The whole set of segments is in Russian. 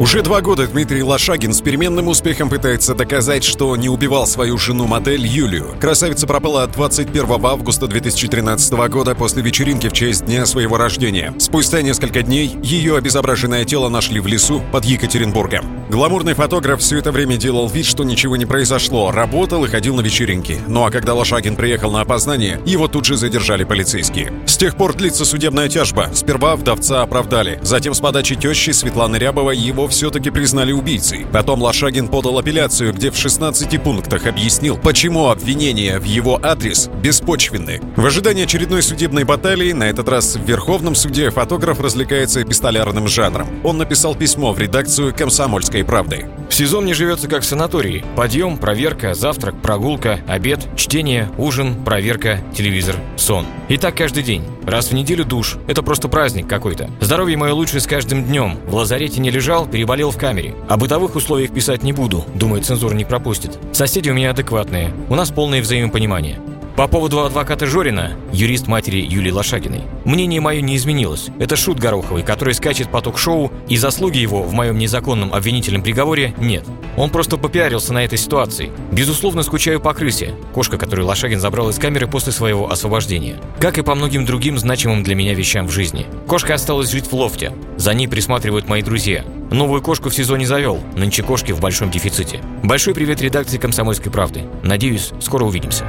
Уже два года Дмитрий Лошагин с переменным успехом пытается доказать, что не убивал свою жену-модель Юлию. Красавица пропала 21 августа 2013 года после вечеринки в честь дня своего рождения. Спустя несколько дней ее обезображенное тело нашли в лесу под Екатеринбургом. Гламурный фотограф все это время делал вид, что ничего не произошло, работал и ходил на вечеринки. Ну а когда Лошагин приехал на опознание, его тут же задержали полицейские. С тех пор длится судебная тяжба. Сперва вдовца оправдали, затем с подачи тещи Светланы Рябова его все-таки признали убийцей. Потом Лошагин подал апелляцию, где в 16 пунктах объяснил, почему обвинения в его адрес беспочвенны. В ожидании очередной судебной баталии, на этот раз в Верховном суде, фотограф развлекается эпистолярным жанром. Он написал письмо в редакцию «Комсомольской правды». Сезон не живется как в санатории. Подъем, проверка, завтрак, прогулка, обед, чтение, ужин, проверка, телевизор, сон. И так каждый день. Раз в неделю душ. Это просто праздник какой-то. Здоровье мое лучше с каждым днем. В лазарете не лежал, переболел в камере. О бытовых условиях писать не буду. Думаю, цензура не пропустит. Соседи у меня адекватные. У нас полное взаимопонимание. По поводу адвоката Жорина, юрист матери Юлии Лошагиной, мнение мое не изменилось. Это шут Гороховый, который скачет по ток-шоу, и заслуги его в моем незаконном обвинительном приговоре нет. Он просто попиарился на этой ситуации. Безусловно, скучаю по крысе, кошка, которую Лошагин забрал из камеры после своего освобождения. Как и по многим другим значимым для меня вещам в жизни. Кошка осталась жить в лофте. За ней присматривают мои друзья. Новую кошку в сезоне завел. Нынче кошки в большом дефиците. Большой привет редакции «Комсомольской правды». Надеюсь, скоро увидимся.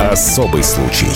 Особый случай.